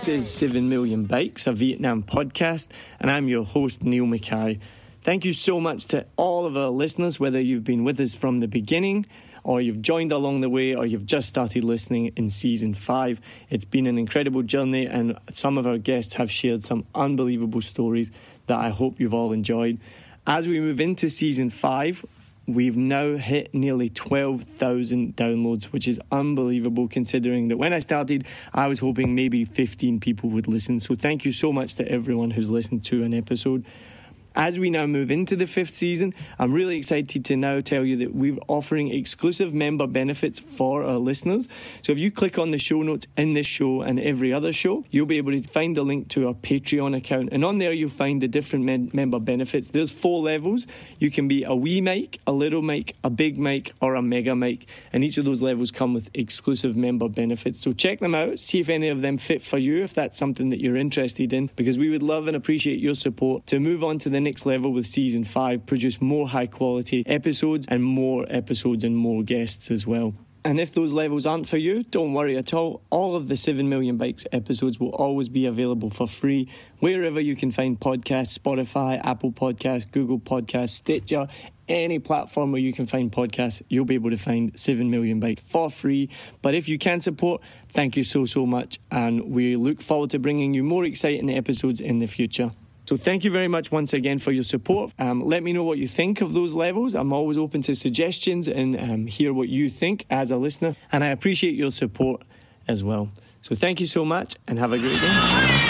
This is 7 Million Bikes, a Vietnam podcast, and I'm your host, Niall Mackay. Thank you so much to all of our listeners, whether you've been with us from the beginning or you've joined along the way, or you've just started listening in season five. It's been an incredible journey, and some of our guests have shared some unbelievable stories that I hope you've all enjoyed. As we move into season five, We've now hit nearly 12,000 downloads, which is unbelievable considering that when I started, I was hoping maybe 15 people would listen. So thank you so much to everyone who's listened to an episode. As we now move into the fifth season, I'm really excited to now tell you that we're offering exclusive member benefits for our listeners. So if you click on the show notes in this show and every other show, you'll be able to find the link to our Patreon account. And on there, you'll find the different men- member benefits. There's four levels. You can be a wee mic, a little mic, a big mic, or a mega mic. And each of those levels come with exclusive member benefits. So check them out, see if any of them fit for you, if that's something that you're interested in, because we would love and appreciate your support to move on to the next level with season five, produce more high quality episodes and more episodes and more guests as well. And if those levels aren't for you, don't worry at all. All of the 7 Million Bikes episodes will always be available for free wherever you can find podcasts Spotify, Apple Podcasts, Google Podcasts, Stitcher, any platform where you can find podcasts, you'll be able to find 7 Million Bikes for free. But if you can support, thank you so, so much. And we look forward to bringing you more exciting episodes in the future. So thank you very much once again for your support. Um, let me know what you think of those levels. I'm always open to suggestions and um, hear what you think as a listener. And I appreciate your support as well. So thank you so much and have a great day.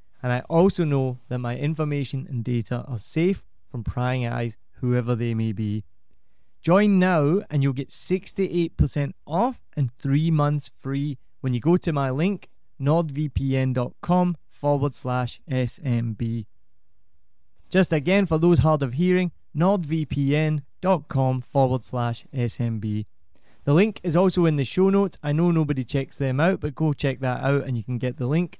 and I also know that my information and data are safe from prying eyes, whoever they may be. Join now and you'll get 68% off and three months free when you go to my link, nordvpn.com forward slash SMB. Just again, for those hard of hearing, nordvpn.com forward slash SMB. The link is also in the show notes. I know nobody checks them out, but go check that out and you can get the link